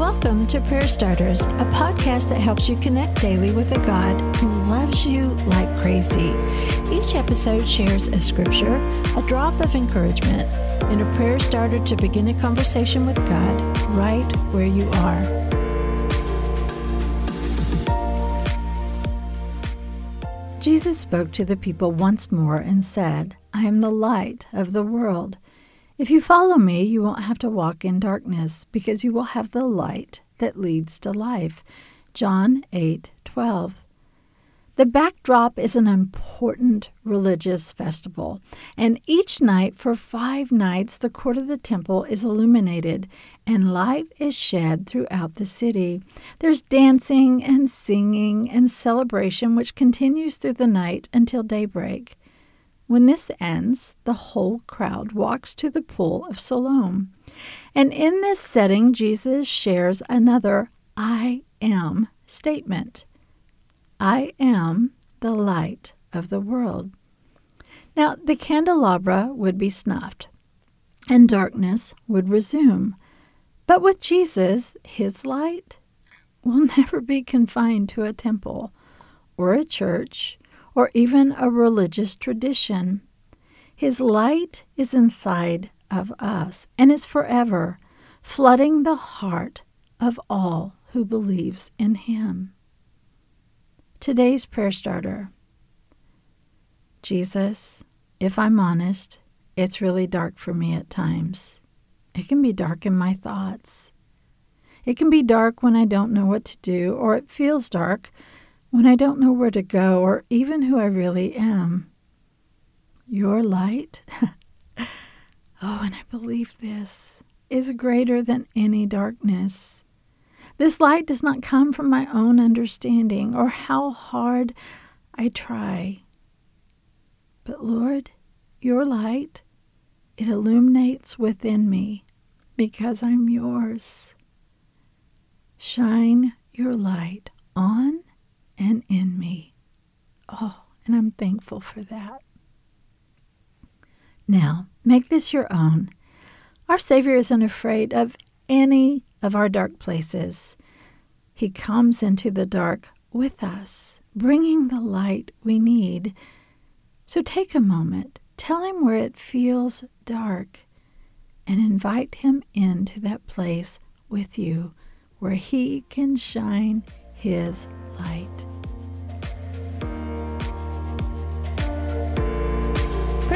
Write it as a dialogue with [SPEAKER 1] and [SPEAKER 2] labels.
[SPEAKER 1] Welcome to Prayer Starters, a podcast that helps you connect daily with a God who loves you like crazy. Each episode shares a scripture, a drop of encouragement, and a prayer starter to begin a conversation with God right where you are. Jesus spoke to the people once more and said, I am the light of the world. If you follow me, you won't have to walk in darkness, because you will have the light that leads to life. John 8 12. The backdrop is an important religious festival, and each night for five nights the court of the temple is illuminated and light is shed throughout the city. There's dancing and singing and celebration which continues through the night until daybreak. When this ends, the whole crowd walks to the pool of Siloam. And in this setting, Jesus shares another I am statement I am the light of the world. Now, the candelabra would be snuffed, and darkness would resume. But with Jesus, his light will never be confined to a temple or a church or even a religious tradition. His light is inside of us and is forever, flooding the heart of all who believes in him. Today's prayer starter. Jesus, if I'm honest, it's really dark for me at times. It can be dark in my thoughts. It can be dark when I don't know what to do, or it feels dark when I don't know where to go or even who I really am. Your light, oh, and I believe this, is greater than any darkness. This light does not come from my own understanding or how hard I try. But Lord, your light, it illuminates within me because I'm yours. Shine your light on and in me. Oh, and I'm thankful for that. Now, make this your own. Our Savior isn't afraid of any of our dark places. He comes into the dark with us, bringing the light we need. So take a moment, tell Him where it feels dark, and invite Him into that place with you where He can shine His